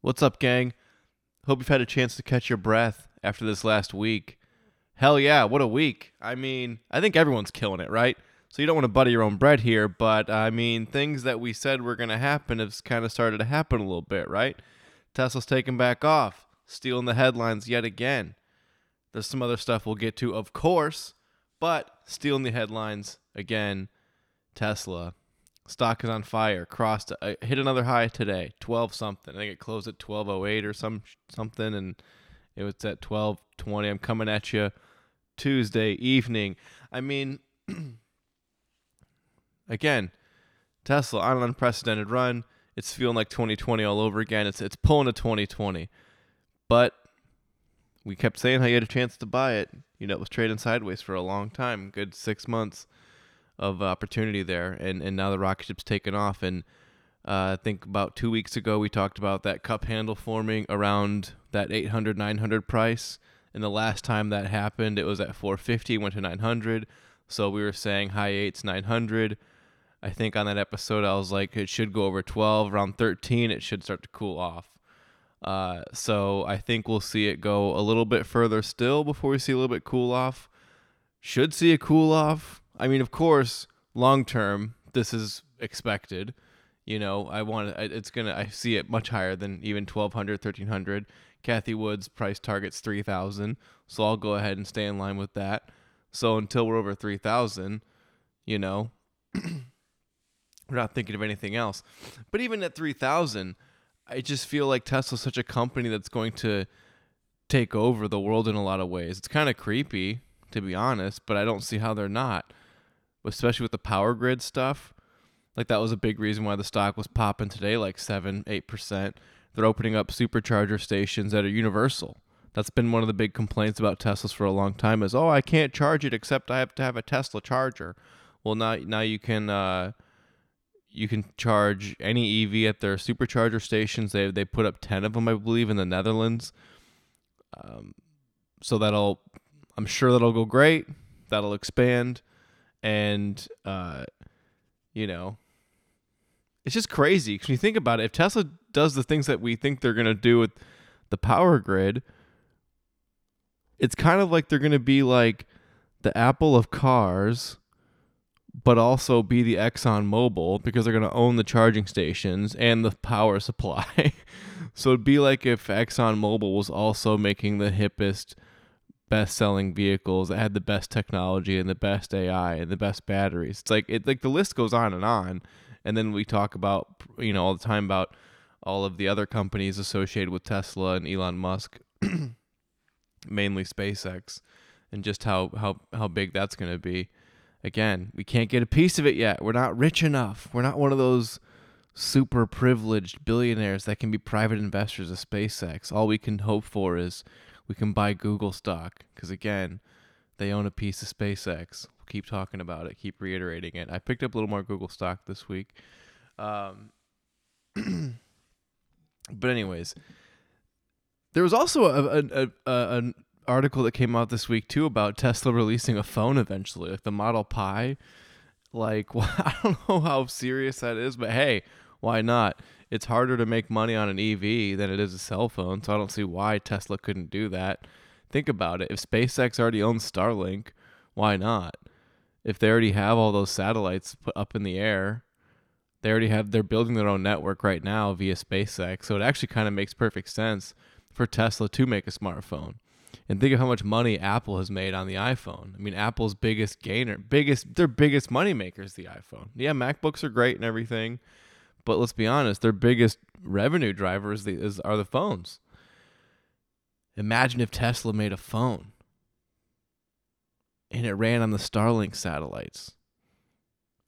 What's up, gang? Hope you've had a chance to catch your breath after this last week. Hell yeah, what a week. I mean, I think everyone's killing it, right? So you don't want to butter your own bread here, but uh, I mean, things that we said were going to happen have kind of started to happen a little bit, right? Tesla's taking back off, stealing the headlines yet again. There's some other stuff we'll get to, of course, but stealing the headlines again. Tesla stock is on fire. Crossed, uh, hit another high today, twelve something. I think it closed at twelve oh eight or some something, and it was at twelve twenty. I'm coming at you Tuesday evening. I mean, again, Tesla on an unprecedented run. It's feeling like 2020 all over again. It's it's pulling to 2020, but we kept saying how you had a chance to buy it. You know, it was trading sideways for a long time, good six months of opportunity there, and and now the rocket ship's taken off. And uh, I think about two weeks ago we talked about that cup handle forming around that 800 900 price. And the last time that happened, it was at 450, went to 900. So we were saying high eights, 900. I think on that episode I was like it should go over 12, around 13 it should start to cool off. Uh, so I think we'll see it go a little bit further still before we see a little bit cool off. Should see a cool off I mean, of course, long term, this is expected. You know, I want it's gonna. I see it much higher than even 1200, 1300. Cathie Wood's price target's 3000, so I'll go ahead and stay in line with that. So until we're over 3000, you know, we're not thinking of anything else. But even at 3000, I just feel like Tesla's such a company that's going to take over the world in a lot of ways. It's kind of creepy, to be honest, but I don't see how they're not especially with the power grid stuff. Like that was a big reason why the stock was popping today, like seven, eight percent. They're opening up supercharger stations that are universal. That's been one of the big complaints about Teslas for a long time. Is oh, I can't charge it except I have to have a Tesla charger. Well, now now you can uh, you can charge any EV at their supercharger stations. They they put up ten of them, I believe, in the Netherlands. Um, so that'll I'm sure that'll go great. That'll expand and uh, you know, it's just crazy because you think about it. If Tesla does the things that we think they're gonna do with the power grid, it's kind of like they're gonna be like the Apple of cars, but also be the Exxon Mobil because they're gonna own the charging stations and the power supply. so it'd be like if Exxon Mobil was also making the hippest best selling vehicles that had the best technology and the best AI and the best batteries. It's like it like the list goes on and on. And then we talk about you know all the time about all of the other companies associated with Tesla and Elon Musk, mainly SpaceX, and just how how how big that's going to be. Again, we can't get a piece of it yet. We're not rich enough. We're not one of those super privileged billionaires that can be private investors of SpaceX. All we can hope for is we can buy Google stock because again, they own a piece of SpaceX. We'll keep talking about it, keep reiterating it. I picked up a little more Google stock this week. Um, but anyways, there was also a, a, a, an article that came out this week too about Tesla releasing a phone eventually, like the Model Pi. Like, well, I don't know how serious that is, but hey, why not? it's harder to make money on an EV than it is a cell phone. So I don't see why Tesla couldn't do that. Think about it. If SpaceX already owns Starlink, why not? If they already have all those satellites put up in the air, they already have they're building their own network right now via SpaceX. So it actually kind of makes perfect sense for Tesla to make a smartphone. And think of how much money Apple has made on the iPhone. I mean, Apple's biggest gainer, biggest their biggest money maker is the iPhone. Yeah, MacBooks are great and everything but let's be honest, their biggest revenue driver is the, is, are the phones. Imagine if Tesla made a phone and it ran on the Starlink satellites.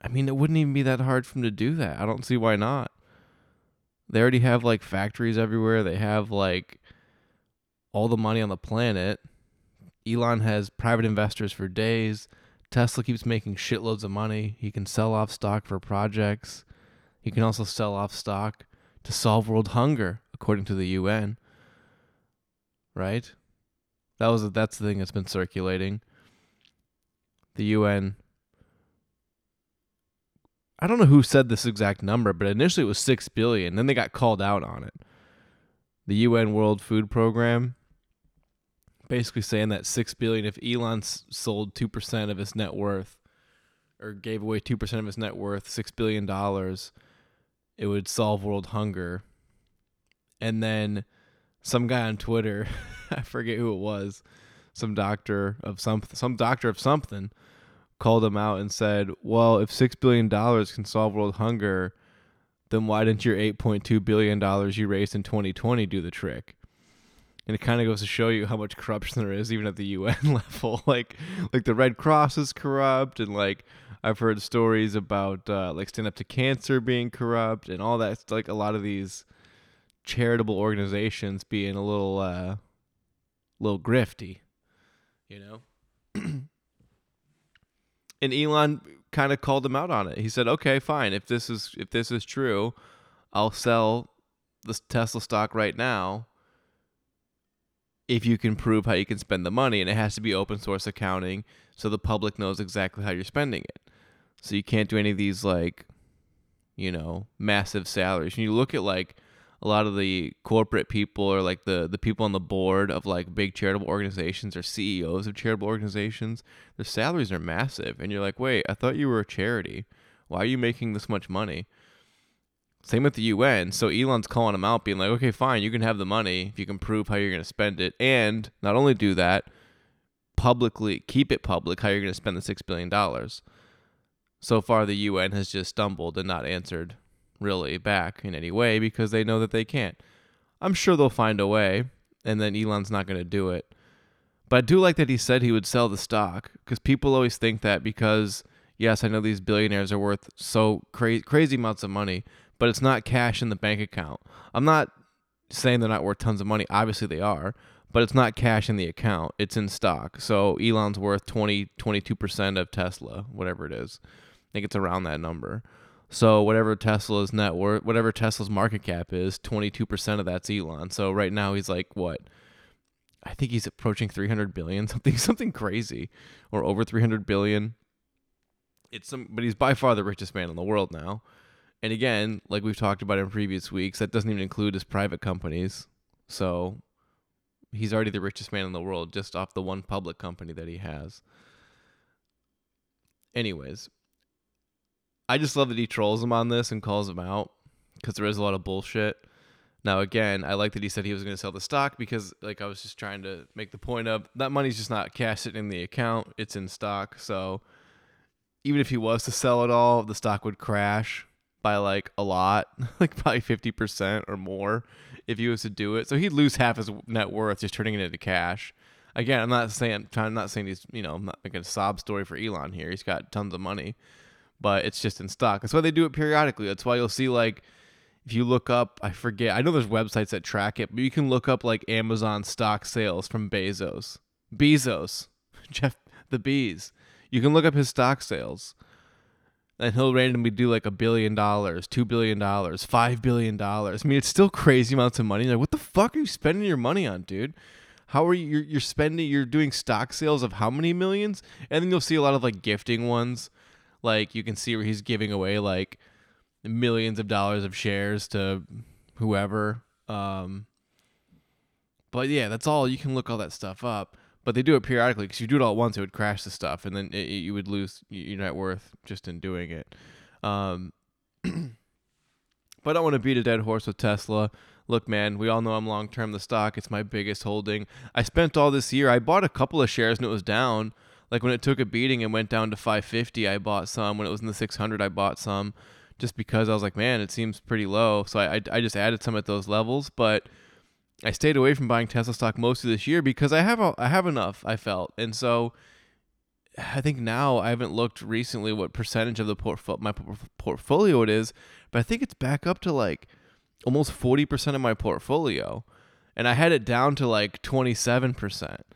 I mean, it wouldn't even be that hard for them to do that. I don't see why not. They already have like factories everywhere. They have like all the money on the planet. Elon has private investors for days. Tesla keeps making shitloads of money. He can sell off stock for projects. He can also sell off stock to solve world hunger, according to the UN. Right? That was that's the thing that's been circulating. The UN I don't know who said this exact number, but initially it was 6 billion, then they got called out on it. the UN World Food Program, basically saying that six billion if Elon sold two percent of his net worth or gave away two percent of his net worth, six billion dollars, it would solve world hunger. And then some guy on Twitter, I forget who it was, some doctor of some some doctor of something, called him out and said, "Well, if six billion dollars can solve world hunger, then why didn't your eight point two billion dollars you raised in 2020 do the trick?" And it kind of goes to show you how much corruption there is, even at the UN level. like, like the Red Cross is corrupt, and like I've heard stories about uh, like Stand Up to Cancer being corrupt, and all that. It's like a lot of these charitable organizations being a little, uh, little grifty, you know. and Elon kind of called him out on it. He said, "Okay, fine. If this is if this is true, I'll sell the Tesla stock right now." If you can prove how you can spend the money, and it has to be open source accounting, so the public knows exactly how you're spending it. So you can't do any of these like, you know, massive salaries. And you look at like a lot of the corporate people or like the the people on the board of like big charitable organizations or CEOs of charitable organizations, their salaries are massive, and you're like, wait, I thought you were a charity. Why are you making this much money? Same with the UN. So Elon's calling them out, being like, okay, fine, you can have the money if you can prove how you're going to spend it, and not only do that, publicly keep it public how you're going to spend the six billion dollars. So far, the UN has just stumbled and not answered really back in any way because they know that they can't. I'm sure they'll find a way, and then Elon's not going to do it. But I do like that he said he would sell the stock because people always think that because, yes, I know these billionaires are worth so cra- crazy amounts of money, but it's not cash in the bank account. I'm not saying they're not worth tons of money. Obviously, they are, but it's not cash in the account. It's in stock. So Elon's worth 20, 22% of Tesla, whatever it is. I think it's around that number. So whatever Tesla's net worth, whatever Tesla's market cap is, 22% of that's Elon. So right now he's like what? I think he's approaching 300 billion, something something crazy or over 300 billion. It's some but he's by far the richest man in the world now. And again, like we've talked about in previous weeks, that doesn't even include his private companies. So he's already the richest man in the world just off the one public company that he has. Anyways, I just love that he trolls him on this and calls him out because there is a lot of bullshit. Now, again, I like that he said he was going to sell the stock because, like, I was just trying to make the point of that money's just not cash sitting in the account; it's in stock. So, even if he was to sell it all, the stock would crash by like a lot, like probably fifty percent or more, if he was to do it. So he'd lose half his net worth just turning it into cash. Again, I'm not saying, I'm not saying he's, you know, I'm not making a sob story for Elon here. He's got tons of money but it's just in stock. That's why they do it periodically. That's why you'll see like if you look up, I forget. I know there's websites that track it, but you can look up like Amazon stock sales from Bezos. Bezos, Jeff the bees. You can look up his stock sales. And he'll randomly do like a billion dollars, two billion dollars, five billion dollars. I mean, it's still crazy amounts of money. Like, what the fuck are you spending your money on, dude? How are you? You're, spending. You're doing stock sales of how many millions? And then you'll see a lot of like gifting ones like you can see where he's giving away like millions of dollars of shares to whoever. Um, but yeah, that's all. You can look all that stuff up. But they do it periodically because you do it all at once, it would crash the stuff, and then it, it, you would lose your net worth just in doing it. Um, but I don't want to beat a dead horse with Tesla. Look, man, we all know I'm long term the stock. It's my biggest holding. I spent all this year. I bought a couple of shares and it was down. Like when it took a beating and went down to 550, I bought some. When it was in the 600, I bought some just because I was like, man, it seems pretty low. So I, I, I just added some at those levels, but I stayed away from buying Tesla stock most of this year because I have a, I have enough. I felt, and so I think now I haven't looked recently what percentage of the portfolio my portfolio it is, but I think it's back up to like almost forty percent of my portfolio, and I had it down to like twenty seven percent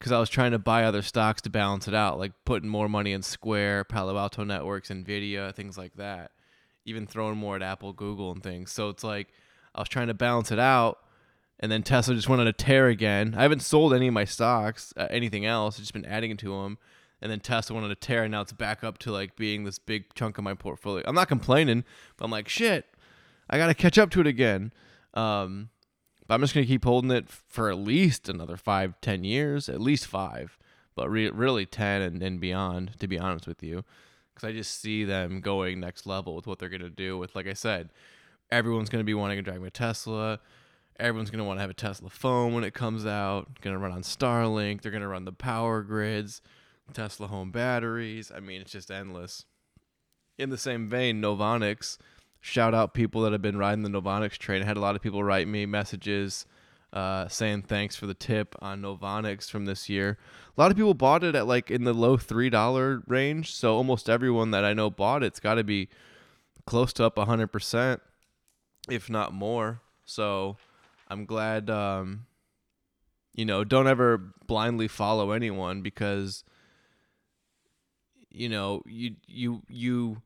because I was trying to buy other stocks to balance it out, like putting more money in Square, Palo Alto Networks, Nvidia, things like that. Even throwing more at Apple, Google, and things. So it's like I was trying to balance it out, and then Tesla just went on a tear again. I haven't sold any of my stocks, uh, anything else. I've just been adding to them. And then Tesla went on a tear, and now it's back up to like being this big chunk of my portfolio. I'm not complaining, but I'm like, shit, I got to catch up to it again. Um, But I'm just gonna keep holding it for at least another five, ten years, at least five, but re- really ten and, and beyond. To be honest with you, because I just see them going next level with what they're gonna do. With like I said, everyone's gonna be wanting to drive a Tesla. Everyone's gonna want to have a Tesla phone when it comes out. Gonna run on Starlink. They're gonna run the power grids, Tesla home batteries. I mean, it's just endless. In the same vein, Novonix shout out people that have been riding the Novonix train. I had a lot of people write me messages uh, saying thanks for the tip on Novonix from this year. A lot of people bought it at like in the low three dollar range, so almost everyone that I know bought it's got to be close to up hundred percent, if not more. So I'm glad. Um, you know, don't ever blindly follow anyone because you know you you you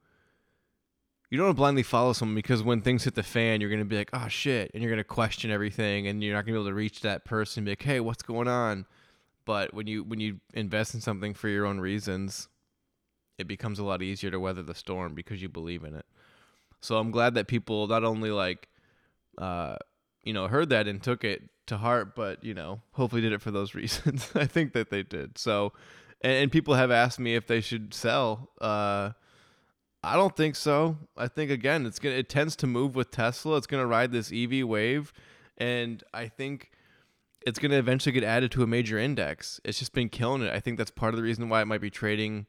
you don't blindly follow someone because when things hit the fan, you're gonna be like, oh shit, and you're gonna question everything, and you're not gonna be able to reach that person and be like, hey, what's going on? But when you when you invest in something for your own reasons, it becomes a lot easier to weather the storm because you believe in it. So I'm glad that people not only like, uh, you know, heard that and took it to heart, but you know, hopefully did it for those reasons. I think that they did. So, and, and people have asked me if they should sell. Uh, I don't think so. I think again, it's gonna it tends to move with Tesla. It's gonna ride this EV wave, and I think it's gonna eventually get added to a major index. It's just been killing it. I think that's part of the reason why it might be trading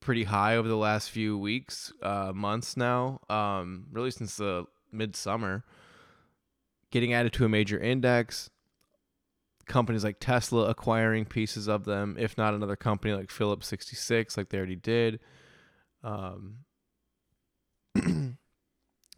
pretty high over the last few weeks, uh, months now. Um, really since the midsummer, getting added to a major index. Companies like Tesla acquiring pieces of them, if not another company like Phillips 66, like they already did. Um, and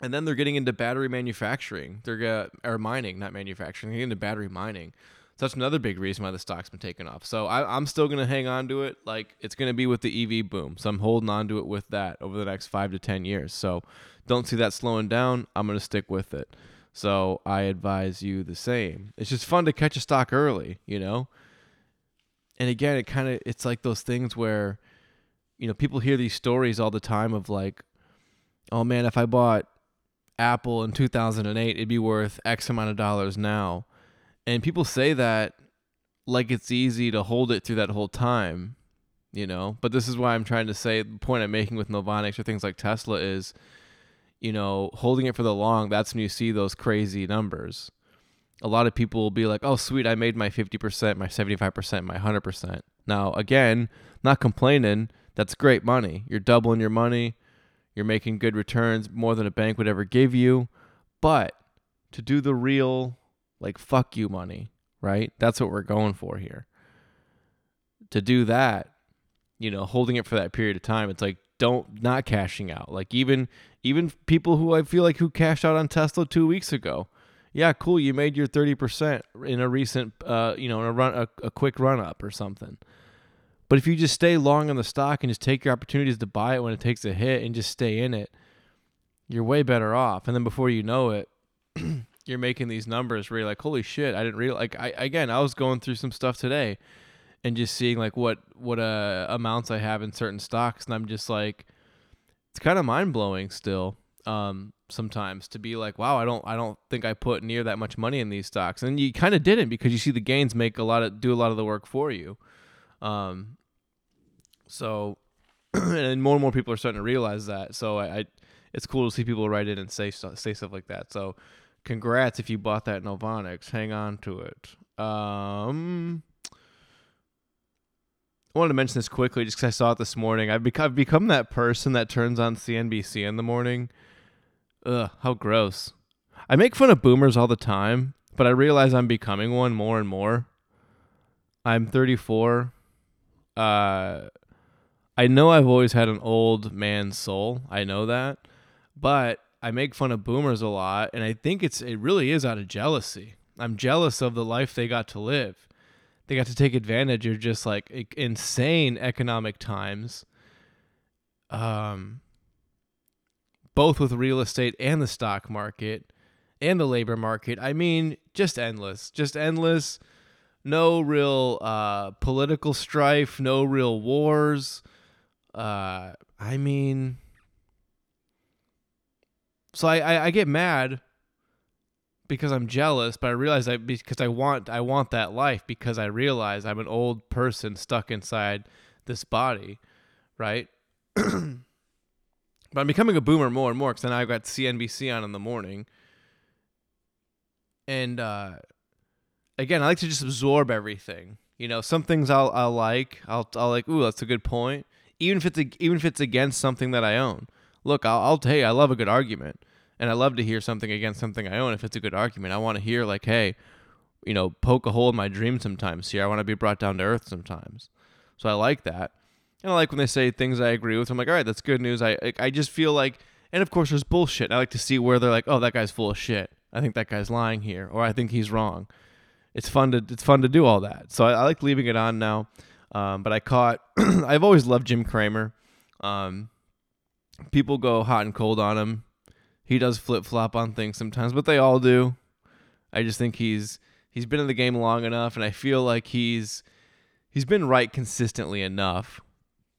then they're getting into battery manufacturing. They're uh, or mining, not manufacturing. They're getting into battery mining. So that's another big reason why the stock's been taken off. So I, am still gonna hang on to it. Like it's gonna be with the EV boom. So I'm holding on to it with that over the next five to ten years. So don't see that slowing down. I'm gonna stick with it. So I advise you the same. It's just fun to catch a stock early, you know. And again, it kind of it's like those things where you know, people hear these stories all the time of like, oh man, if I bought Apple in 2008, it'd be worth X amount of dollars now. And people say that like it's easy to hold it through that whole time, you know. But this is why I'm trying to say the point I'm making with Novonix or things like Tesla is, you know, holding it for the long, that's when you see those crazy numbers. A lot of people will be like, oh, sweet, I made my 50%, my 75%, my 100%. Now, again, not complaining that's great money. You're doubling your money. You're making good returns, more than a bank would ever give you. But to do the real, like, fuck you money, right? That's what we're going for here. To do that, you know, holding it for that period of time, it's like, don't not cashing out. Like even even people who I feel like who cashed out on Tesla two weeks ago, yeah, cool. You made your thirty percent in a recent, uh, you know, in a run, a, a quick run up or something. But if you just stay long on the stock and just take your opportunities to buy it when it takes a hit and just stay in it, you're way better off. And then before you know it, you're making these numbers where you're like, holy shit, I didn't realize. Like, I again, I was going through some stuff today, and just seeing like what what uh, amounts I have in certain stocks, and I'm just like, it's kind of mind blowing still. Um, sometimes to be like, wow, I don't I don't think I put near that much money in these stocks, and you kind of didn't because you see the gains make a lot of do a lot of the work for you. Um, so, and more and more people are starting to realize that. So I, I, it's cool to see people write in and say say stuff like that. So, congrats if you bought that Novonix. Hang on to it. Um, I wanted to mention this quickly just because I saw it this morning. I've become, I've become that person that turns on CNBC in the morning. Ugh, how gross. I make fun of boomers all the time, but I realize I'm becoming one more and more. I'm 34 uh I know I've always had an old man soul. I know that. But I make fun of boomers a lot and I think it's it really is out of jealousy. I'm jealous of the life they got to live. They got to take advantage of just like insane economic times. Um both with real estate and the stock market and the labor market. I mean, just endless. Just endless no real uh, political strife, no real wars. Uh, I mean, so I, I, I get mad because I'm jealous, but I realize I because I want I want that life because I realize I'm an old person stuck inside this body, right? but I'm becoming a boomer more and more because then I've got CNBC on in the morning, and uh, again, I like to just absorb everything. You know, some things I'll I'll like. I'll I'll like. Ooh, that's a good point. Even if it's even if it's against something that I own. Look, I'll, I'll hey, I love a good argument, and I love to hear something against something I own if it's a good argument. I want to hear like, hey, you know, poke a hole in my dream sometimes. Here, I want to be brought down to earth sometimes. So I like that, and I like when they say things I agree with. I'm like, all right, that's good news. I I just feel like, and of course, there's bullshit. I like to see where they're like, oh, that guy's full of shit. I think that guy's lying here, or I think he's wrong it's fun to it's fun to do all that. So I, I like leaving it on now. Um, but I caught. I've always loved Jim Cramer. Um, people go hot and cold on him. He does flip flop on things sometimes, but they all do. I just think he's he's been in the game long enough, and I feel like he's he's been right consistently enough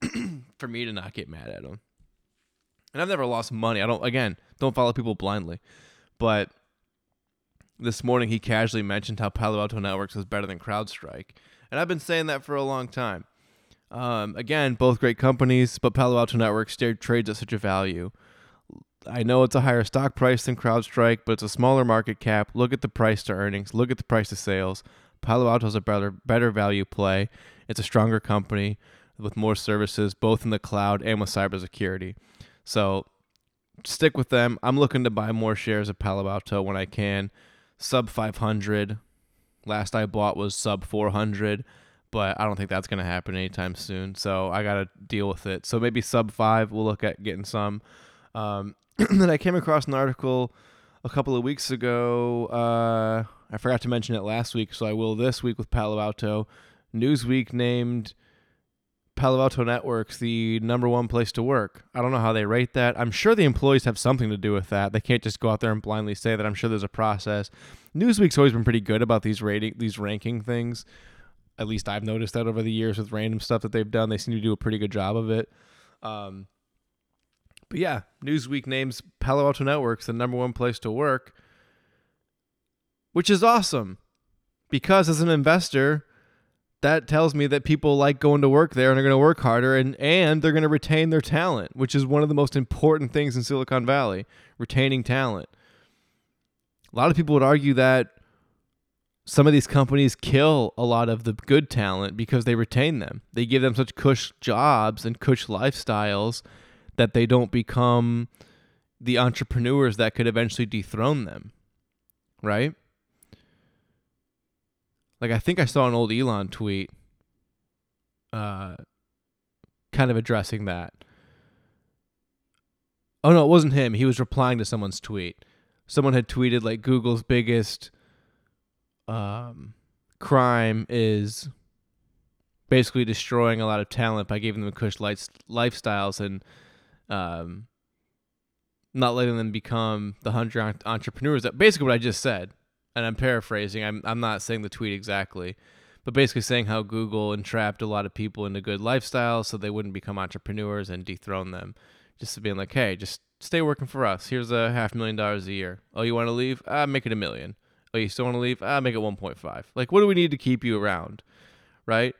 for me to not get mad at him. And I've never lost money. I don't again don't follow people blindly, but this morning he casually mentioned how Palo Alto Networks was better than CrowdStrike. And I've been saying that for a long time. Um, again, both great companies, but Palo Alto Networks trades at such a value. I know it's a higher stock price than CrowdStrike, but it's a smaller market cap. Look at the price to earnings. Look at the price to sales. Palo Alto is a better better value play. It's a stronger company with more services, both in the cloud and with cybersecurity. So stick with them. I'm looking to buy more shares of Palo Alto when I can sub 500. Last I bought was sub 400, but I don't think that's going to happen anytime soon. So I got to deal with it. So maybe sub 5, we'll look at getting some. Um, then I came across an article a couple of weeks ago. Uh, I forgot to mention it last week, so I will this week with Palo Alto. Newsweek named Palo Alto Networks the number one place to work. I don't know how they rate that. I'm sure the employees have something to do with that. They can't just go out there and blindly say that. I'm sure there's a process. Newsweek's always been pretty good about these rating these ranking things. At least I've noticed that over the years with random stuff that they've done. They seem to do a pretty good job of it. Um, but yeah, Newsweek names Palo Alto Networks the number one place to work, which is awesome because as an investor, that tells me that people like going to work there and are going to work harder and, and they're going to retain their talent, which is one of the most important things in Silicon Valley retaining talent. A lot of people would argue that some of these companies kill a lot of the good talent because they retain them. They give them such cush jobs and cush lifestyles that they don't become the entrepreneurs that could eventually dethrone them. Right? Like I think I saw an old Elon tweet uh kind of addressing that. Oh no, it wasn't him. He was replying to someone's tweet. Someone had tweeted like Google's biggest um crime is basically destroying a lot of talent by giving them cush lights, lifestyles and um not letting them become the hundred entrepreneurs that basically what I just said and I'm paraphrasing. I'm I'm not saying the tweet exactly, but basically saying how Google entrapped a lot of people into good lifestyles so they wouldn't become entrepreneurs and dethrone them. Just being like, hey, just stay working for us. Here's a half million dollars a year. Oh, you want to leave? Ah, make it a million. Oh, you still want to leave? Ah, make it 1.5. Like, what do we need to keep you around, right?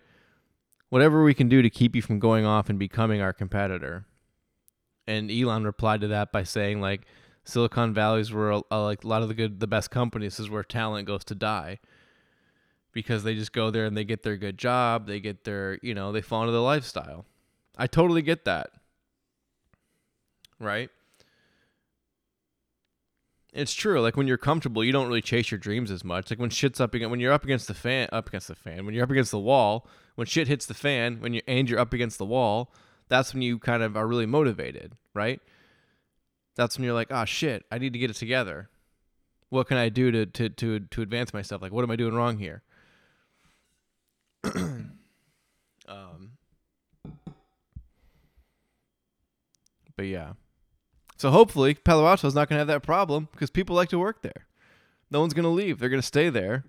Whatever we can do to keep you from going off and becoming our competitor. And Elon replied to that by saying like Silicon Valley's where a, a, like a lot of the good, the best companies is where talent goes to die because they just go there and they get their good job, they get their, you know, they fall into the lifestyle. I totally get that. Right? It's true. Like when you're comfortable, you don't really chase your dreams as much. Like when shit's up against when you're up against the fan, up against the fan, when you're up against the wall, when shit hits the fan, when you and you're up against the wall, that's when you kind of are really motivated, right? That's when you're like, oh shit, I need to get it together. What can I do to to to to advance myself? Like, what am I doing wrong here? um, but yeah. So hopefully Palo Alto is not going to have that problem because people like to work there. No one's going to leave. They're going to stay there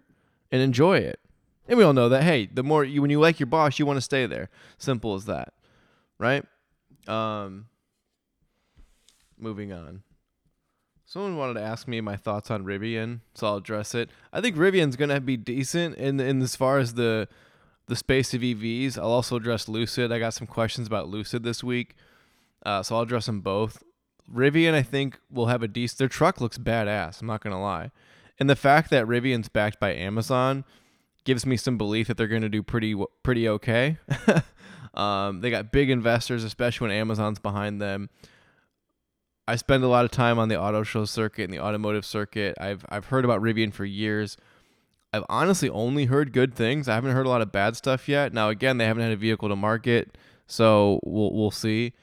and enjoy it. And we all know that. Hey, the more you when you like your boss, you want to stay there. Simple as that, right? Um, moving on. Someone wanted to ask me my thoughts on Rivian, so I'll address it. I think Rivian's gonna be decent in in as far as the the space of EVs. I'll also address Lucid. I got some questions about Lucid this week, uh, so I'll address them both. Rivian, I think, will have a decent. Their truck looks badass. I'm not gonna lie, and the fact that Rivian's backed by Amazon gives me some belief that they're gonna do pretty pretty okay. um, they got big investors, especially when Amazon's behind them. I spend a lot of time on the auto show circuit and the automotive circuit. I've I've heard about Rivian for years. I've honestly only heard good things. I haven't heard a lot of bad stuff yet. Now again, they haven't had a vehicle to market, so we'll we'll see.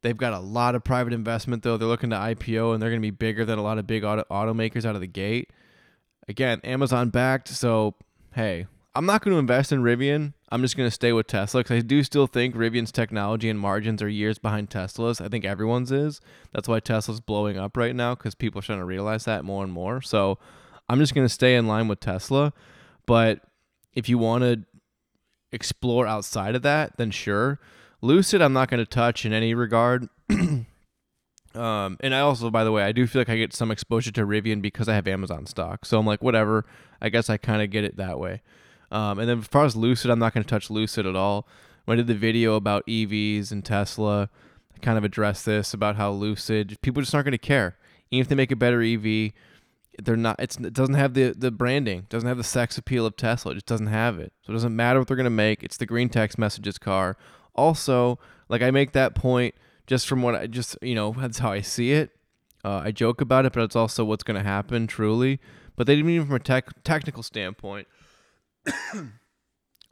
They've got a lot of private investment though. They're looking to IPO and they're going to be bigger than a lot of big auto automakers out of the gate. Again, Amazon backed, so hey, I'm not going to invest in Rivian. I'm just going to stay with Tesla because I do still think Rivian's technology and margins are years behind Tesla's. I think everyone's is. That's why Tesla's blowing up right now because people are starting to realize that more and more. So I'm just going to stay in line with Tesla. But if you want to explore outside of that, then sure. Lucid, I'm not going to touch in any regard. Um, and I also, by the way, I do feel like I get some exposure to Rivian because I have Amazon stock. So I'm like, whatever. I guess I kind of get it that way. Um, and then as far as Lucid, I'm not going to touch Lucid at all. When I did the video about EVs and Tesla, I kind of addressed this about how Lucid people just aren't going to care. Even if they make a better EV, they're not. it doesn't have the the branding, doesn't have the sex appeal of Tesla. It just doesn't have it. So it doesn't matter what they're going to make. It's the green text messages car. Also, like I make that point just from what I just you know that's how I see it. Uh, I joke about it, but it's also what's going to happen truly. But they didn't even from a tech, technical standpoint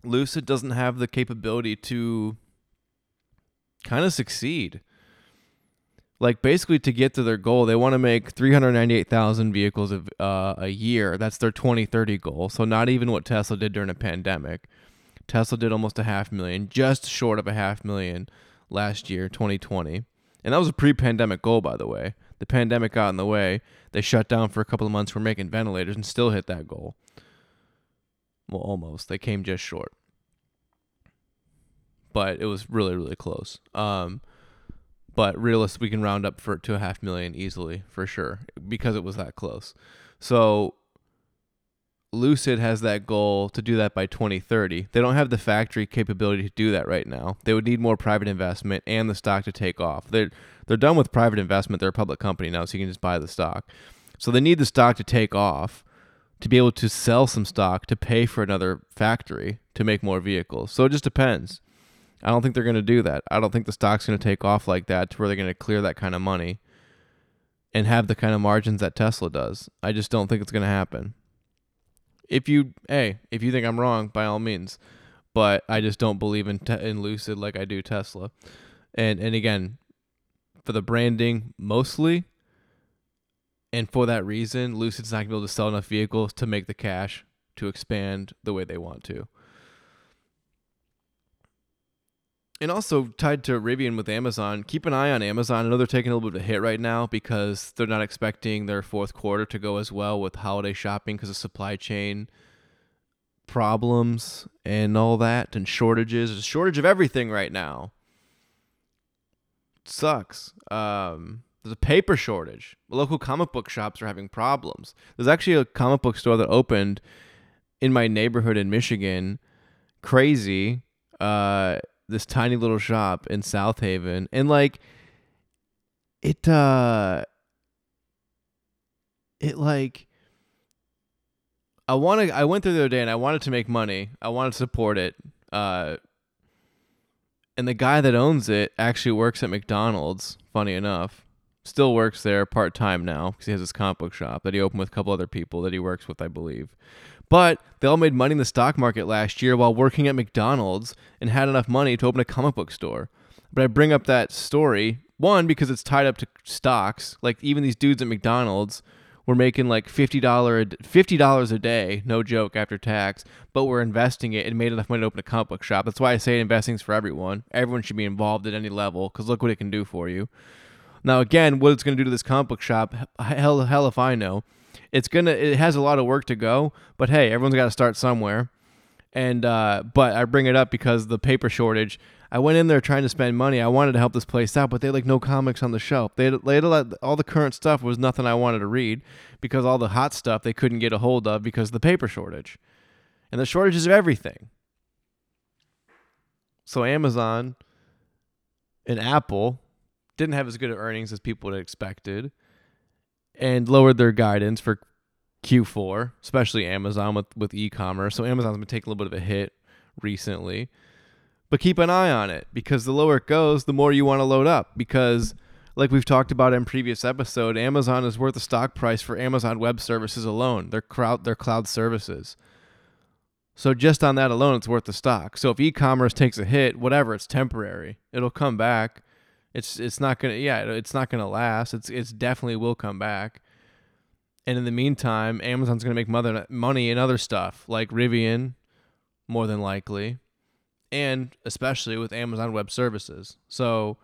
Lucid doesn't have the capability to kind of succeed. Like basically to get to their goal, they want to make 398,000 vehicles of, uh, a year. That's their 2030 goal. So not even what Tesla did during a pandemic. Tesla did almost a half million, just short of a half million last year, 2020. And that was a pre-pandemic goal by the way. The pandemic got in the way. They shut down for a couple of months for making ventilators and still hit that goal. Well, almost. They came just short. But it was really, really close. Um, but realist, we can round up for to a half million easily for sure because it was that close. So Lucid has that goal to do that by 2030. They don't have the factory capability to do that right now. They would need more private investment and the stock to take off. They're they're done with private investment. They're a public company now, so you can just buy the stock. So they need the stock to take off to be able to sell some stock to pay for another factory to make more vehicles. So it just depends. I don't think they're going to do that. I don't think the stock's going to take off like that to where they're going to clear that kind of money and have the kind of margins that Tesla does. I just don't think it's going to happen. If you, hey, if you think I'm wrong, by all means, but I just don't believe in te- in Lucid like I do Tesla. And and again, for the branding mostly, and for that reason, Lucid's not going to be able to sell enough vehicles to make the cash to expand the way they want to. And also tied to Rivian with Amazon, keep an eye on Amazon. I know they're taking a little bit of a hit right now because they're not expecting their fourth quarter to go as well with holiday shopping because of supply chain problems and all that and shortages. There's a shortage of everything right now. It sucks. Um, there's a paper shortage. Local comic book shops are having problems. There's actually a comic book store that opened in my neighborhood in Michigan. Crazy. Uh, this tiny little shop in South Haven. And like it uh it like I want to I went there the other day and I wanted to make money. I wanted to support it. Uh and the guy that owns it actually works at McDonald's, funny enough still works there part time now because he has his comic book shop that he opened with a couple other people that he works with, I believe. But they all made money in the stock market last year while working at McDonald's and had enough money to open a comic book store. But I bring up that story one because it's tied up to stocks. Like even these dudes at McDonald's were making like fifty dollar fifty dollars a day, no joke, after tax. But we're investing it and made enough money to open a comic book shop. That's why I say investing's for everyone. Everyone should be involved at any level because look what it can do for you. Now, again, what it's going to do to this comic book shop, hell, hell if I know. It's gonna, it has a lot of work to go, but hey, everyone's got to start somewhere. And uh, but I bring it up because the paper shortage. I went in there trying to spend money. I wanted to help this place out, but they had like no comics on the shelf. They had, they had lot, all the current stuff was nothing I wanted to read because all the hot stuff they couldn't get a hold of because of the paper shortage and the shortages of everything. So Amazon and Apple didn't have as good of earnings as people have expected and lowered their guidance for Q4, especially Amazon with, with e-commerce. So Amazon's been taking a little bit of a hit recently. But keep an eye on it because the lower it goes, the more you want to load up. Because, like we've talked about in previous episode, Amazon is worth the stock price for Amazon Web Services alone. Their cloud, their cloud services. So just on that alone, it's worth the stock. So if e-commerce takes a hit, whatever, it's temporary. It'll come back. It's it's not gonna yeah, it's not gonna last. It's it's definitely will come back. And in the meantime, Amazon's gonna make mother money in other stuff like Rivian, more than likely and especially with Amazon Web Services. So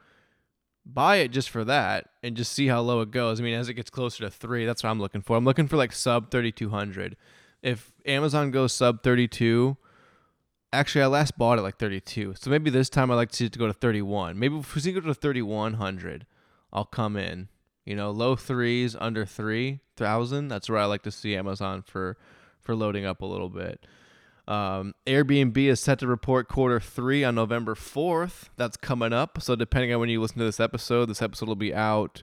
buy it just for that and just see how low it goes. I mean, as it gets closer to three, that's what I'm looking for. I'm looking for like sub 3200. If Amazon goes sub 32, actually, I last bought it like 32. So maybe this time I'd like to see it to go to 31. Maybe if we see it go to 3100, I'll come in. You know, low threes, under 3,000. That's where I like to see Amazon for for loading up a little bit. Um, Airbnb is set to report quarter three on November 4th. That's coming up. So, depending on when you listen to this episode, this episode will be out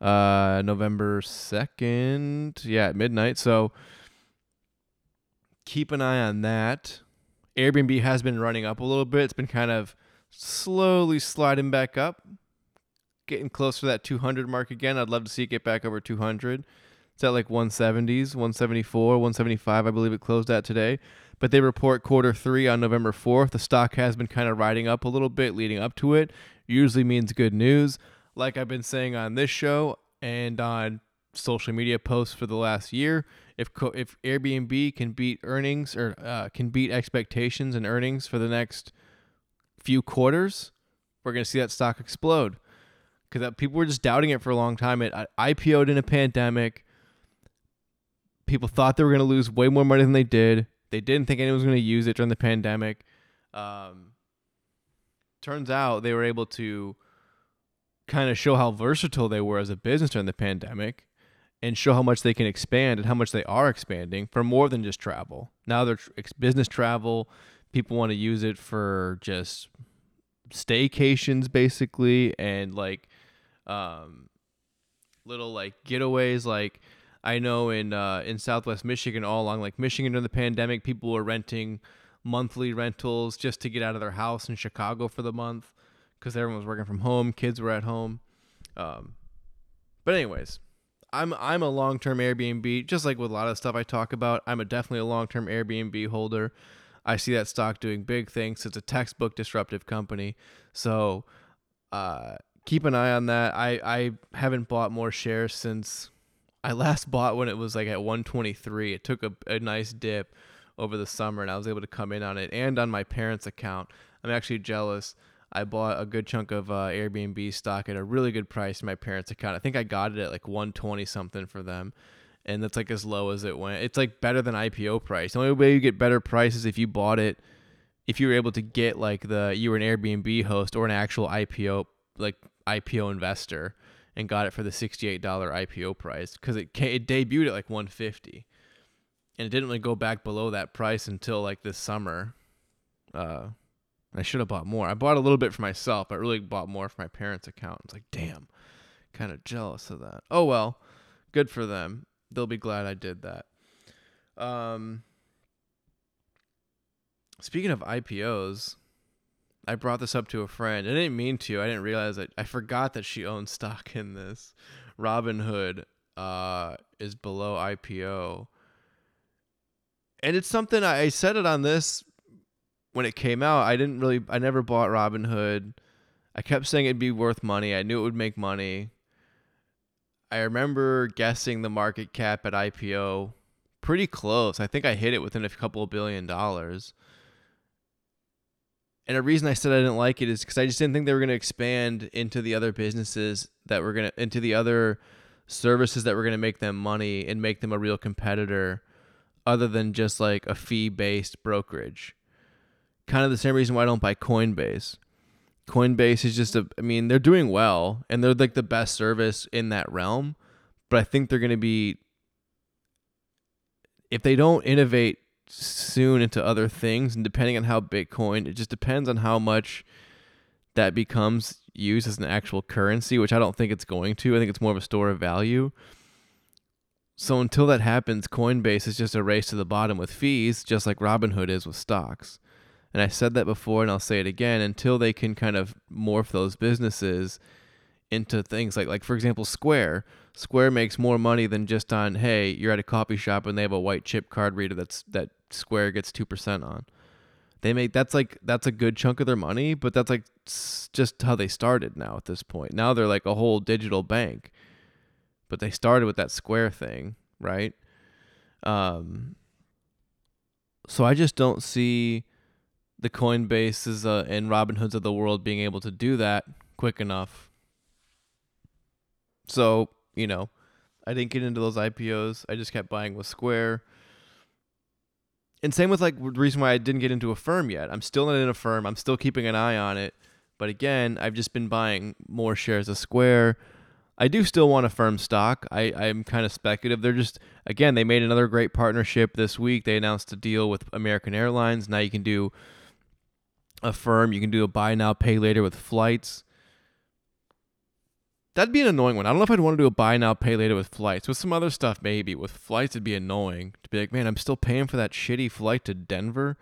uh, November 2nd. Yeah, at midnight. So, keep an eye on that. Airbnb has been running up a little bit. It's been kind of slowly sliding back up, getting close to that 200 mark again. I'd love to see it get back over 200. It's at like 170s, 174, 175, I believe it closed at today but they report quarter three on November 4th. The stock has been kind of riding up a little bit leading up to it. Usually means good news. Like I've been saying on this show and on social media posts for the last year, if if Airbnb can beat earnings or uh, can beat expectations and earnings for the next few quarters, we're gonna see that stock explode. Because people were just doubting it for a long time. It IPO'd in a pandemic. People thought they were going to lose way more money than they did. They didn't think anyone was going to use it during the pandemic. Um, turns out they were able to kind of show how versatile they were as a business during the pandemic and show how much they can expand and how much they are expanding for more than just travel. Now they're business travel. People want to use it for just staycations basically and like um, little like getaways like I know in uh, in Southwest Michigan, all along like Michigan during the pandemic, people were renting monthly rentals just to get out of their house in Chicago for the month because everyone was working from home, kids were at home. Um, but anyways, I'm I'm a long term Airbnb, just like with a lot of stuff I talk about. I'm a definitely a long term Airbnb holder. I see that stock doing big things. It's a textbook disruptive company, so uh, keep an eye on that. I I haven't bought more shares since I last bought when it was like at 123. It took a, a nice dip over the summer and I was able to come in on it and on my parents' account. I'm actually jealous. I bought a good chunk of uh, Airbnb stock at a really good price in my parents' account. I think I got it at like 120 something for them. And that's like as low as it went. It's like better than IPO price. The only way you get better prices if you bought it, if you were able to get like the you were an Airbnb host or an actual IPO like IPO investor and got it for the $68 IPO price because it it debuted at like 150 and it didn't really go back below that price until like this summer. Uh, I should have bought more. I bought a little bit for myself, but really bought more for my parents' account. It's like, damn, kind of jealous of that. Oh well, good for them. They'll be glad I did that. Um, speaking of IPOs, I brought this up to a friend. I didn't mean to. I didn't realize it. I forgot that she owns stock in this. Robinhood uh, is below IPO. And it's something I, I said it on this when it came out. I didn't really, I never bought Robinhood. I kept saying it'd be worth money. I knew it would make money. I remember guessing the market cap at IPO pretty close. I think I hit it within a couple of billion dollars. And a reason I said I didn't like it is because I just didn't think they were going to expand into the other businesses that were going to, into the other services that were going to make them money and make them a real competitor other than just like a fee based brokerage. Kind of the same reason why I don't buy Coinbase. Coinbase is just a I mean, they're doing well and they're like the best service in that realm, but I think they're going to be if they don't innovate soon into other things and depending on how Bitcoin, it just depends on how much that becomes used as an actual currency, which I don't think it's going to. I think it's more of a store of value. So until that happens, Coinbase is just a race to the bottom with fees, just like Robinhood is with stocks. And I said that before and I'll say it again until they can kind of morph those businesses into things like like for example Square. Square makes more money than just on hey, you're at a coffee shop and they have a white chip card reader that's that Square gets 2% on. They make that's like that's a good chunk of their money, but that's like just how they started now at this point. Now they're like a whole digital bank. But they started with that Square thing, right? Um so I just don't see the Coinbases uh, and Robinhoods of the world being able to do that quick enough. So, you know, I didn't get into those IPOs. I just kept buying with Square. And same with like the reason why I didn't get into Affirm yet. I'm still not in Affirm. I'm still keeping an eye on it. But again, I've just been buying more shares of Square. I do still want Affirm stock. I, I'm kind of speculative. They're just again, they made another great partnership this week. They announced a deal with American Airlines. Now you can do Affirm. You can do a buy now, pay later with flights. That'd be an annoying one. I don't know if I'd want to do a buy now, pay later with flights. With some other stuff, maybe. With flights, it'd be annoying to be like, man, I'm still paying for that shitty flight to Denver.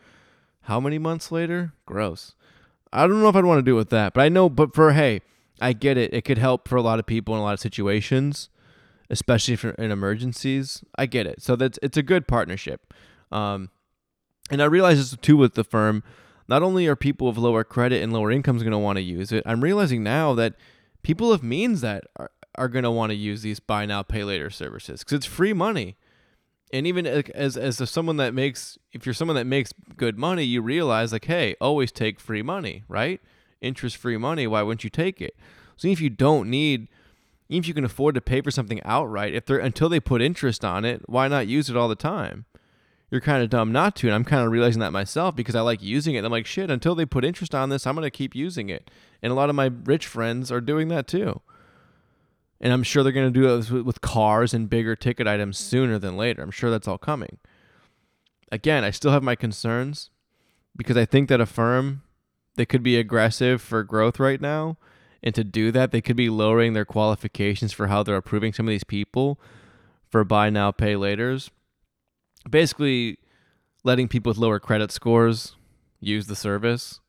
How many months later? Gross. I don't know if I'd want to do it with that, but I know. But for hey, I get it. It could help for a lot of people in a lot of situations, especially for in emergencies. I get it. So that's it's a good partnership. Um, and I realize this too with the firm not only are people of lower credit and lower incomes going to want to use it, I'm realizing now that people of means that are, are going to want to use these buy now pay later services because it's free money. And even as as someone that makes if you're someone that makes good money, you realize like, hey, always take free money, right? Interest free money. Why wouldn't you take it? So if you don't need, even if you can afford to pay for something outright, if they're until they put interest on it, why not use it all the time? You're kind of dumb not to. And I'm kind of realizing that myself because I like using it. And I'm like, shit, until they put interest on this, I'm going to keep using it. And a lot of my rich friends are doing that too. And I'm sure they're going to do it with cars and bigger ticket items sooner than later. I'm sure that's all coming. Again, I still have my concerns because I think that Affirm they could be aggressive for growth right now. And to do that, they could be lowering their qualifications for how they're approving some of these people for buy now, pay laters basically letting people with lower credit scores use the service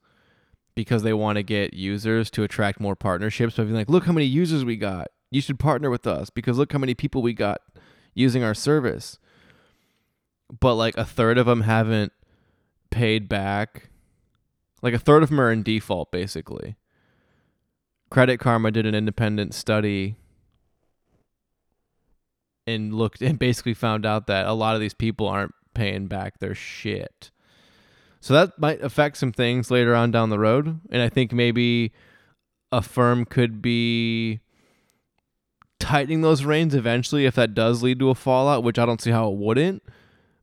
because they want to get users to attract more partnerships. So being like, look how many users we got. You should partner with us because look how many people we got using our service. But like a third of them haven't paid back. Like a third of them are in default, basically. Credit Karma did an independent study and looked and basically found out that a lot of these people aren't paying back their shit. So that might affect some things later on down the road. And I think maybe Affirm could be tightening those reins eventually if that does lead to a fallout, which I don't see how it wouldn't.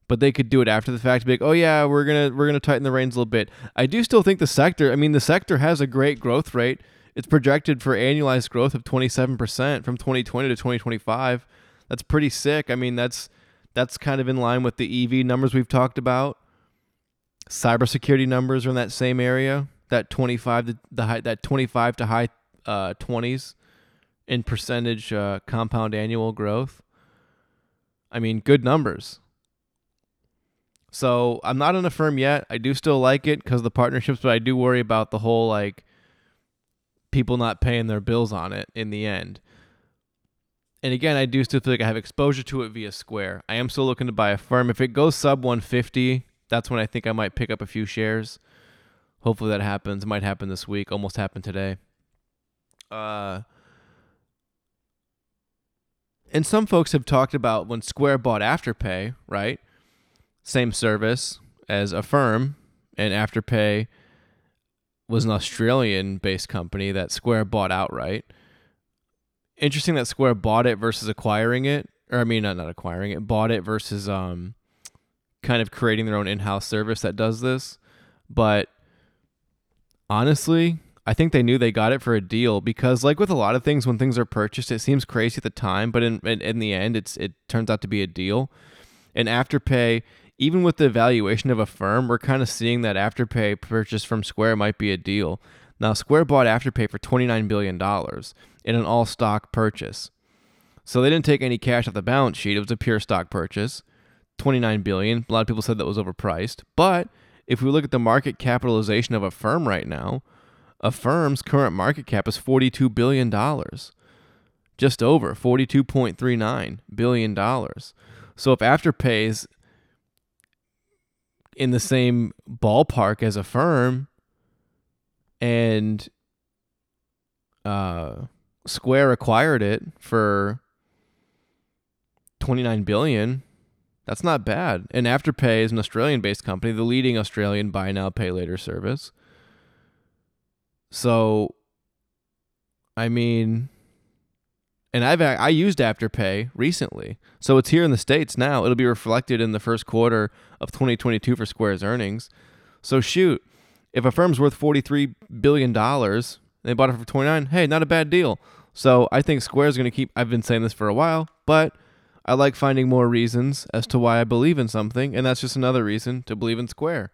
But they could do it after the fact, be like, "Oh yeah, we're gonna we're gonna tighten the reins a little bit." I do still think the sector. I mean, the sector has a great growth rate. It's projected for annualized growth of 27% from 2020 to 2025 that's pretty sick. I mean, that's that's kind of in line with the EV numbers we've talked about. Cybersecurity numbers are in that same area. That 25 to the high, that 25 to high uh, 20s in percentage uh, compound annual growth. I mean, good numbers. So I'm not in Affirm yet. I do still like it because the partnerships, but I do worry about the whole like people not paying their bills on it in the end and again, I do still feel like I have exposure to it via Square. I am still looking to buy Affirm. If it goes sub 150, that's when I think I might pick up a few shares. Hopefully that happens. It might happen this week. Almost happened today. Uh, and some folks have talked about when Square bought Afterpay, right? Same service as Affirm, and Afterpay was an Australian based company that Square bought outright interesting that Square bought it versus acquiring it, or I mean, not not acquiring it, bought it versus um, kind of creating their own in-house service that does this. But honestly, I think they knew they got it for a deal because, like with a lot of things, when things are purchased, it seems crazy at the time, but in in, in the end, it's it turns out to be a deal. And Afterpay, even with the valuation of Affirm, we're kind of seeing that Afterpay purchase from Square might be a deal. Now, Square bought Afterpay for twenty nine billion dollars in an all stock purchase, so they didn't take any cash off the balance sheet. It was a pure stock purchase. 29 billion. A lot of people said that was overpriced, but if we look at the market capitalization of Affirm right now, Affirm's current market cap is $42 billion. Just over $42.39 billion. So if Afterpay's in the same ballpark as Affirm and uh, Square acquired it for 29 billion, that's not bad. And Afterpay is an Australian based company, the leading Australian buy now, pay later service. So, I mean, and I've I used Afterpay recently, so it's here in the states now. It'll be reflected in the first quarter of 2022 for Square's earnings. So shoot, if Affirm's worth 43 billion dollars, they bought it for 29. Hey, not a bad deal. So I think Square is going to keep. I've been saying this for a while, but I like finding more reasons as to why I believe in something, and that's just another reason to believe in Square.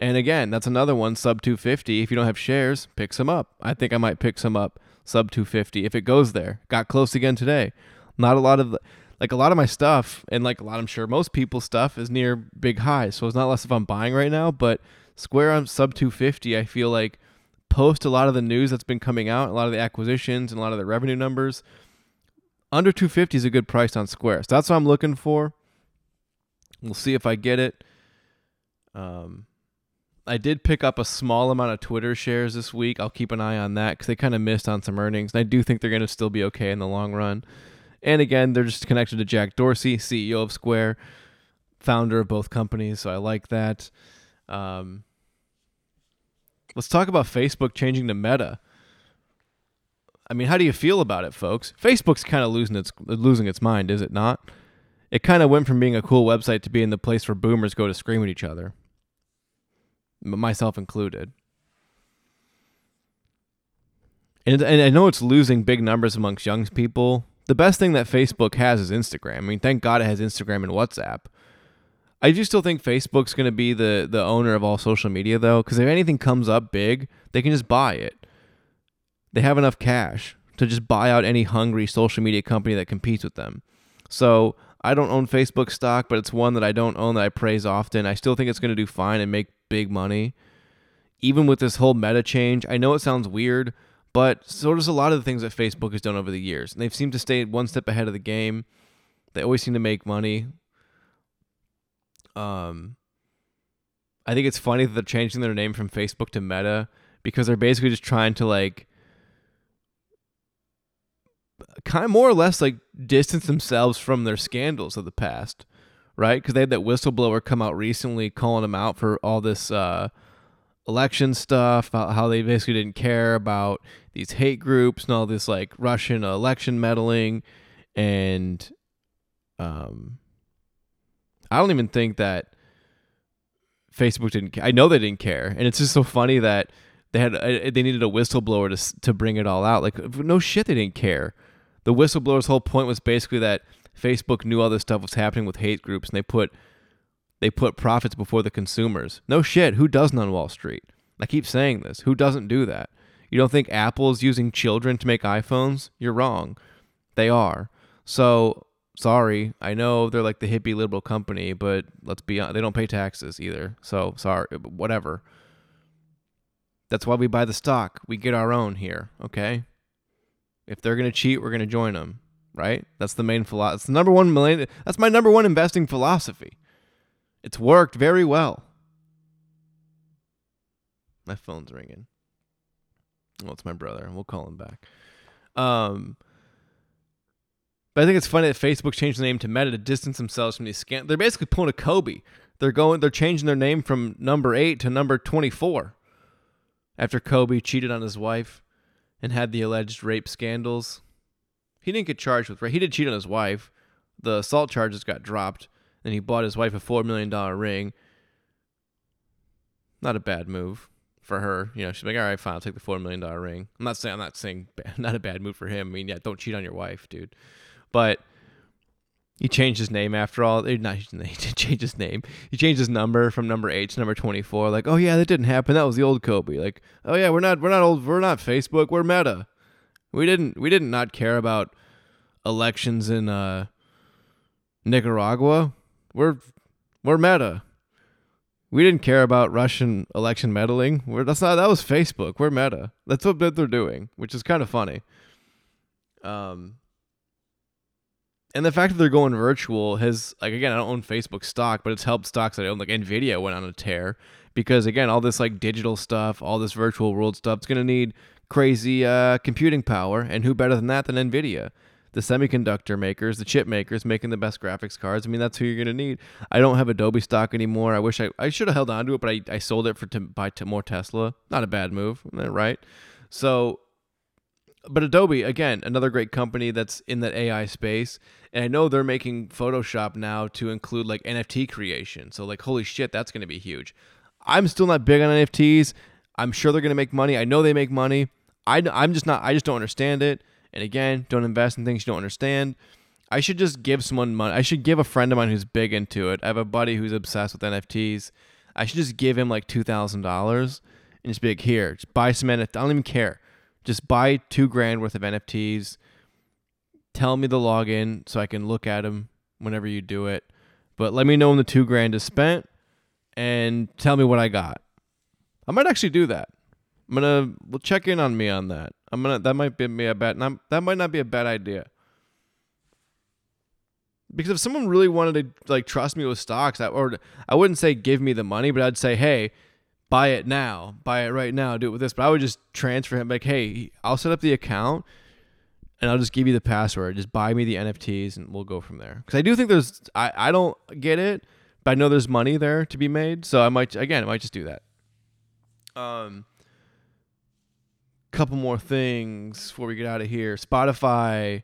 And again, that's another one sub 250. If you don't have shares, pick some up. I think I might pick some up sub 250 if it goes there. Got close again today. Not a lot of like a lot of my stuff and like a lot I'm sure most people's stuff is near big highs. So it's not less if I'm buying right now, but Square on sub 250, I feel like post a lot of the news that's been coming out, a lot of the acquisitions and a lot of the revenue numbers, under 250 is a good price on Square. So that's what I'm looking for. We'll see if I get it. Um, I did pick up a small amount of Twitter shares this week. I'll keep an eye on that because they kind of missed on some earnings. And I do think they're going to still be okay in the long run. And again, they're just connected to Jack Dorsey, CEO of Square, founder of both companies. So I like that. Um, let's talk about Facebook changing to Meta. I mean, how do you feel about it, folks? Facebook's kind of losing its losing its mind, is it not? It kind of went from being a cool website to being the place where boomers go to scream at each other, myself included. And, and I know it's losing big numbers amongst young people. The best thing that Facebook has is Instagram. I mean, thank God it has Instagram and WhatsApp. I do still think Facebook's going to be the the owner of all social media though, because if anything comes up big, they can just buy it. They have enough cash to just buy out any hungry social media company that competes with them. So I don't own Facebook stock, but it's one that I don't own that I praise often. I still think it's going to do fine and make big money. Even with this whole meta change, I know it sounds weird, but so does a lot of the things that Facebook has done over the years. And they've seemed to stay one step ahead of the game. They always seem to make money. Um, I think it's funny that they're changing their name from Facebook to Meta because they're basically just trying to like kind of more or less like distance themselves from their scandals of the past, right? Because they had that whistleblower come out recently calling them out for all this uh, election stuff, about how they basically didn't care about these hate groups and all this like Russian election meddling, and um, I don't even think that Facebook didn't. I know they didn't care, and it's just so funny that they had uh, they needed a whistleblower to to bring it all out. Like no shit, they didn't care the whistleblower's whole point was basically that Facebook knew all this stuff was happening with hate groups and they put they put profits before the consumers. No shit, who doesn't on Wall Street? I keep saying this. Who doesn't do that? You don't think Apple's using children to make iPhones? You're wrong. They are. So, sorry. I know they're like the hippie liberal company, but let's be honest, they don't pay taxes either. So, sorry, whatever. That's why we buy the stock. We get our own here, okay? If they're going to cheat, we're going to join them, right? That's the main philosophy. The number one. That's my number one investing philosophy. It's worked very well. My phone's ringing. Well, it's my brother. We'll call him back. Um, but I think it's funny that Facebook changed the name to Meta to distance themselves from these scams. They're basically pulling a Kobe. They're going. They're changing their name from number eight to number twenty-four. After Kobe cheated on his wife and had the alleged rape scandals. He didn't get charged with rape. He did cheat on his wife. The assault charges got dropped, and he bought his wife a $4 million ring. Not a bad move. for her. You know, she's like, all right, fine, I'll take the four million dollar ring. I'm not saying I'm not saying not a bad move for him. I mean, yeah, don't cheat on your wife, dude. But he changed his name after all. Eh, not he didn't change his name. He changed his number from number eight to number twenty four. Like, oh yeah, that didn't happen. That was the old Kobe. Like, oh yeah, we're not we're not old. We're not Facebook. We're Meta. We didn't we didn't not care about elections in uh, Nicaragua. We're we're Meta. We didn't care about Russian election meddling. We're, that's not that was Facebook. We're Meta. That's what they're doing, which is kind of funny. Um, and the fact that they're going virtual has like again, I don't own Facebook stock, but it's helped stocks that I own. Like Nvidia went on a tear because again, all this like digital stuff, all this virtual world stuff, it's gonna need crazy uh, computing power, and who better than that than Nvidia? the semiconductor makers, the chip makers making the best graphics cards. I mean, that's who you're gonna need. I don't have Adobe stock anymore. I wish I I should have held on to it, but I, I sold it for to buy to more Tesla. Not a bad move, right? So, but Adobe again, another great company that's in that AI space, and I know they're making Photoshop now to include like NFT creation. So like, holy shit, that's gonna be huge. I'm still not big on NFTs. I'm sure they're gonna make money. I know they make money. I, I'm just not. I just don't understand it. And again, don't invest in things you don't understand. I should just give someone money. I should give a friend of mine who's big into it. I have a buddy who's obsessed with NFTs. I should just give him like two thousand dollars and just be like, here, just buy some NFTs. I don't even care. Just buy two grand worth of NFTs. Tell me the login so I can look at them whenever you do it. But let me know when the two grand is spent and tell me what I got. I might actually do that. I'm gonna we'll check in on me on that. I'm gonna that might be me a bad not, that might not be a bad idea. Because if someone really wanted to like trust me with stocks, I, or I wouldn't say give me the money, but I'd say, hey, buy it now, buy it right now, do it with this. But I would just transfer him like, hey, I'll set up the account and I'll just give you the password. Just buy me the NFTs and we'll go from there. Because I do think there's I, I don't get it, but I know there's money there to be made. So I might again I might just do that. Um couple more things before we get out of here. Spotify,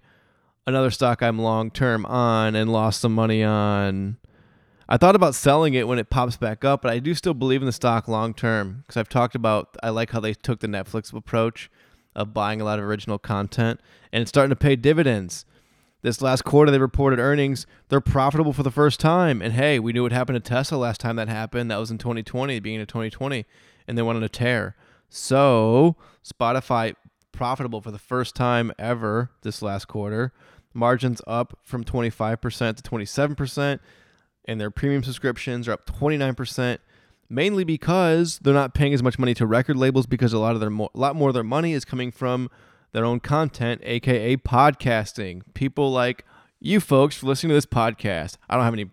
another stock I'm long term on and lost some money on. I thought about selling it when it pops back up, but I do still believe in the stock long term because I've talked about I like how they took the Netflix approach of buying a lot of original content and it's starting to pay dividends. This last quarter they reported earnings, they're profitable for the first time. And hey, we knew what happened to Tesla last time that happened. That was in 2020, beginning of 2020, and they went on a tear. So Spotify profitable for the first time ever this last quarter. Margins up from 25% to 27%, and their premium subscriptions are up 29%, mainly because they're not paying as much money to record labels because a lot of their mo- a lot more of their money is coming from their own content, aka podcasting. People like you folks for listening to this podcast. I don't have any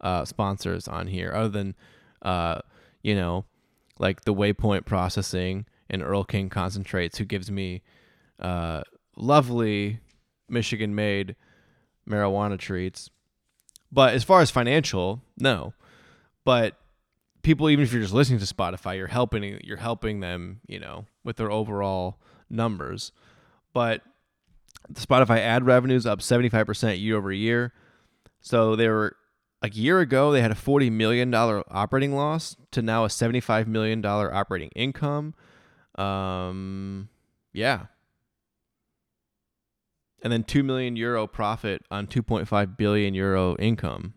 uh, sponsors on here other than uh, you know like the Waypoint Processing and Earl King Concentrates, who gives me uh, lovely Michigan made marijuana treats. But as far as financial, no. But people, even if you're just listening to Spotify, you're helping you're helping them, you know, with their overall numbers. But the Spotify ad revenues up 75% year over year. So they were like a year ago they had a $40 million operating loss to now a $75 million operating income um yeah and then 2 million euro profit on 2.5 billion euro income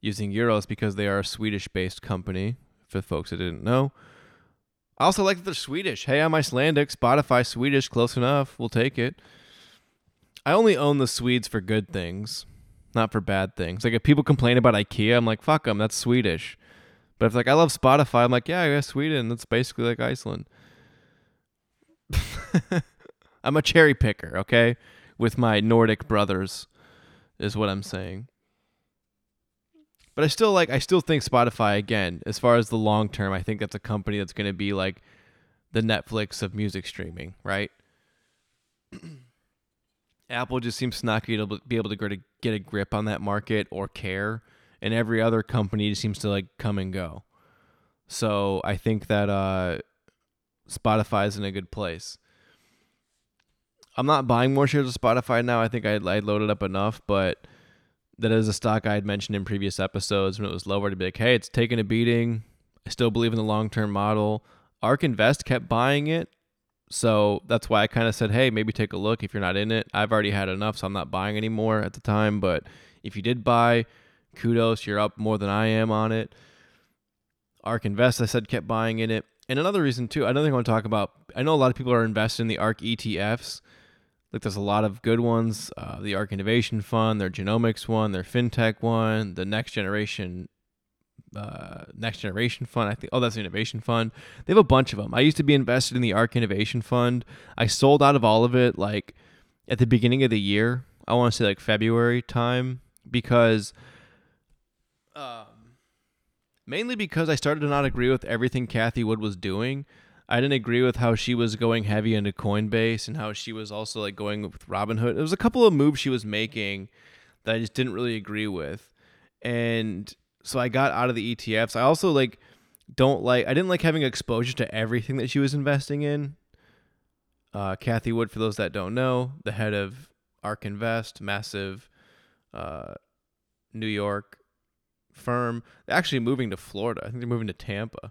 using euros because they are a swedish based company for folks that didn't know i also like that they're swedish hey i'm icelandic spotify swedish close enough we'll take it i only own the swedes for good things not for bad things. Like if people complain about IKEA, I'm like, fuck them, that's Swedish. But if like I love Spotify, I'm like, yeah, I guess Sweden. That's basically like Iceland. I'm a cherry picker, okay, with my Nordic brothers, is what I'm saying. But I still like, I still think Spotify again, as far as the long term, I think that's a company that's going to be like the Netflix of music streaming, right? Apple just seems not to be able to get a grip on that market or care, and every other company just seems to like come and go. So I think that uh, Spotify is in a good place. I'm not buying more shares of Spotify now. I think I I loaded up enough, but that is a stock I had mentioned in previous episodes when it was lower to be like, hey, it's taking a beating. I still believe in the long term model. ARK Invest kept buying it. So that's why I kind of said, hey, maybe take a look if you're not in it. I've already had enough, so I'm not buying anymore at the time. But if you did buy, kudos, you're up more than I am on it. ARK Invest, I said, kept buying in it. And another reason, too, another thing I want to talk about, I know a lot of people are invested in the ARK ETFs. Like there's a lot of good ones. Uh, the ARK Innovation Fund, their genomics one, their fintech one, the next generation uh, next generation fund. I think oh that's the innovation fund. They have a bunch of them. I used to be invested in the ARK Innovation Fund. I sold out of all of it like at the beginning of the year. I want to say like February time because um, mainly because I started to not agree with everything Cathie Wood was doing. I didn't agree with how she was going heavy into Coinbase and how she was also like going with Robinhood. There was a couple of moves she was making that I just didn't really agree with. And so I got out of the ETFs. I also like don't like I didn't like having exposure to everything that she was investing in. Uh, Cathie Wood, for those that don't know, the head of ARK Invest, massive uh, New York firm. They're actually moving to Florida. I think they're moving to Tampa.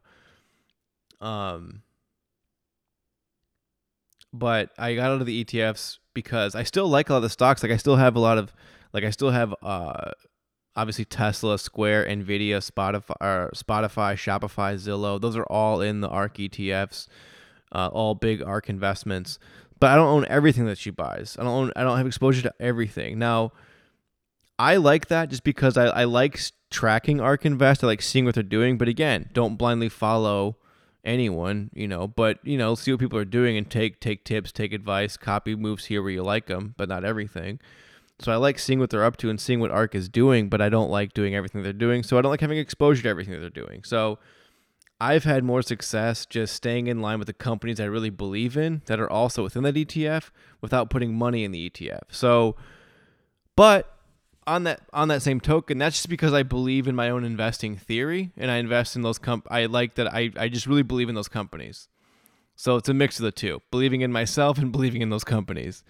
Um, but I got out of the ETFs because I still like a lot of the stocks. Like I still have a lot of, like I still have uh, obviously Tesla, Square, Nvidia, Spotify, Spotify, Shopify, Zillow. Those are all in the ARK ETFs, uh, all big ARK investments. But I don't own everything that she buys. I don't own. I don't have exposure to everything. Now, I like that just because I, I like tracking ARK Invest. I like seeing what they're doing. But again, don't blindly follow anyone, you know. But you know, see what people are doing and take take tips, take advice, copy moves here where you like them, but not everything. So I like seeing what they're up to and seeing what ARK is doing, but I don't like doing everything they're doing. So I don't like having exposure to everything they're doing. So I've had more success just staying in line with the companies I really believe in that are also within that ETF without putting money in the ETF. So, but on that on that same token, that's just because I believe in my own investing theory and I invest in those comp. I like that. I I just really believe in those companies. So it's a mix of the two, believing in myself and believing in those companies.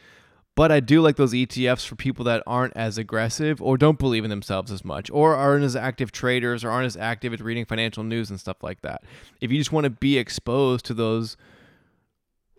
But I do like those ETFs for people that aren't as aggressive or don't believe in themselves as much or aren't as active traders or aren't as active at reading financial news and stuff like that. If you just want to be exposed to those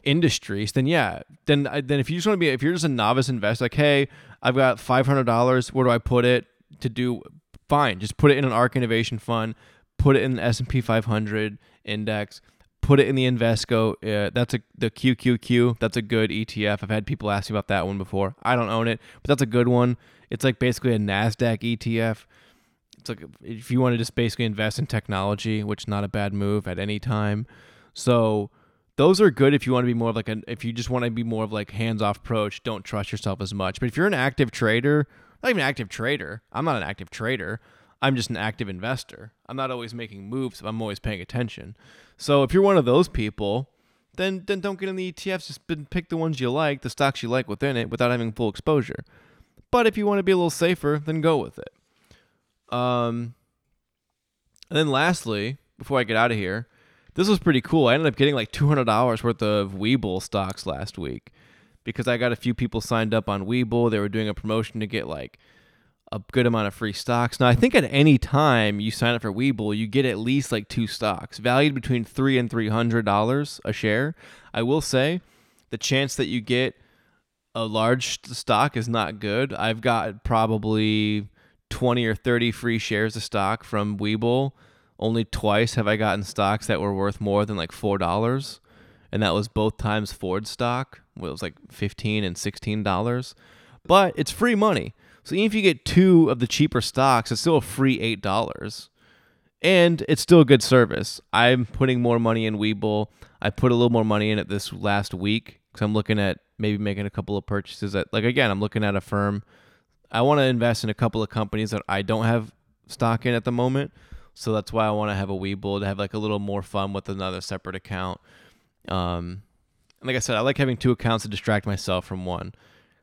industries, then yeah, then uh, then if you just want to be if you're just a novice investor, like hey, I've got five hundred dollars, where do I put it to do? Fine, just put it in an ARK Innovation Fund, put it in the S and P 500 index put it in the Invesco. Uh, that's a the QQQ. That's a good ETF. I've had people ask me about that one before. I don't own it, but that's a good one. It's like basically a Nasdaq ETF. It's like if you want to just basically invest in technology, which is not a bad move at any time. So those are good if you want to be more of like an if you just want to be more of like hands-off approach, don't trust yourself as much. But if you're an active trader, not even an active trader, I'm not an active trader. I'm just an active investor. I'm not always making moves, I'm always paying attention. So if you're one of those people, then then don't get in the ETFs. Just pick the ones you like, the stocks you like within it, without having full exposure. But if you want to be a little safer, then go with it. Um, and then lastly, before I get out of here, this was pretty cool. I ended up getting like two hundred dollars worth of Webull stocks last week because I got a few people signed up on Webull. They were doing a promotion to get like a good amount of free stocks. Now, I think at any time you sign up for Webull, you get at least like two stocks, valued between three and three hundred dollars a share. I will say, the chance that you get a large stock is not good. I've got probably twenty or thirty free shares of stock from Webull. Only twice have I gotten stocks that were worth more than like four dollars, and that was both times Ford stock. It was like fifteen and sixteen dollars, but it's free money. So even if you get two of the cheaper stocks, it's still a free eight dollars, and it's still a good service. I'm putting more money in Webull. I put a little more money in it this last week because I'm looking at maybe making a couple of purchases. That like again, I'm looking at Affirm. I want to invest in a couple of companies that I don't have stock in at the moment. So that's why I want to have a Webull to have like a little more fun with another separate account. Um, and like I said, I like having two accounts to distract myself from one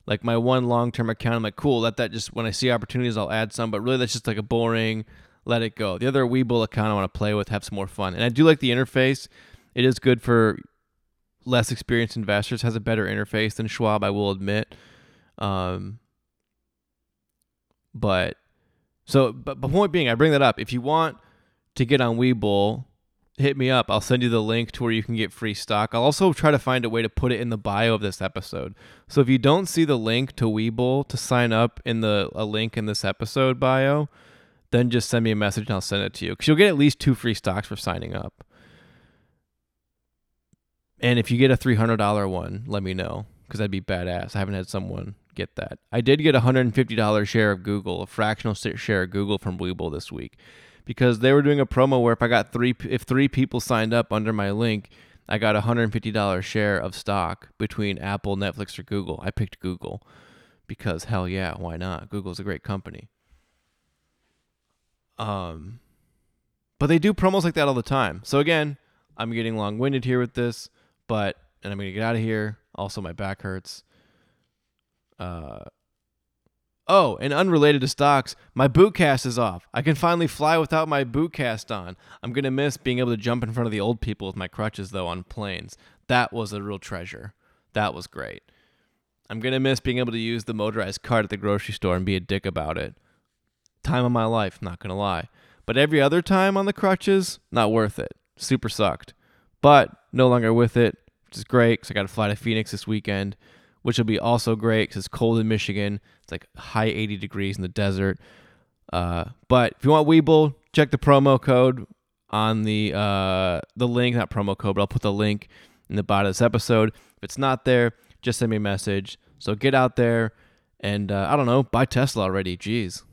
like my one long term account. I'm like, cool, let that just when I see opportunities, I'll add some. But really, that's just like a boring. Let it go. The other Webull account I want to play with, have some more fun, and I do like the interface. It is good for less experienced investors. Has a better interface than Schwab, I will admit. Um, but so, but the point being, I bring that up. If you want to get on Webull, hit me up. I'll send you the link to where you can get free stock. I'll also try to find a way to put it in the bio of this episode. So if you don't see the link to Webull to sign up in the a link in this episode bio, then just send me a message and I'll send it to you. Because you'll get at least two free stocks for signing up. And if you get a $300 one, let me know because that'd be badass. I haven't had someone get that. I did get a $150 share of Google, a fractional share of Google from Webull this week because they were doing a promo where if I got three, if three people signed up under my link, I got a $150 share of stock between Apple, Netflix, or Google. I picked Google because hell yeah, why not? Google's a great company. Um, but they do promos like that all the time. So again, I'm getting long winded here with this, but and I'm gonna get out of here. Also, my back hurts. Uh, oh, and unrelated to stocks, my boot cast is off. I can finally fly without my boot cast on. I'm gonna miss being able to jump in front of the old people with my crutches though on planes. That was a real treasure. That was great. I'm gonna miss being able to use the motorized cart at the grocery store and be a dick about it time of my life, not gonna lie. But every other time on the crutches, not worth it. Super sucked. But no longer with it, which is great because I got to fly to Phoenix this weekend, which will be also great because it's cold in Michigan. It's like high 80 degrees in the desert. Uh, but if you want Webull, check the promo code on the uh, the link, not promo code, but I'll put the link in the bottom of this episode. If it's not there, just send me a message. So get out there and uh, I don't know, buy Tesla already. Jeez.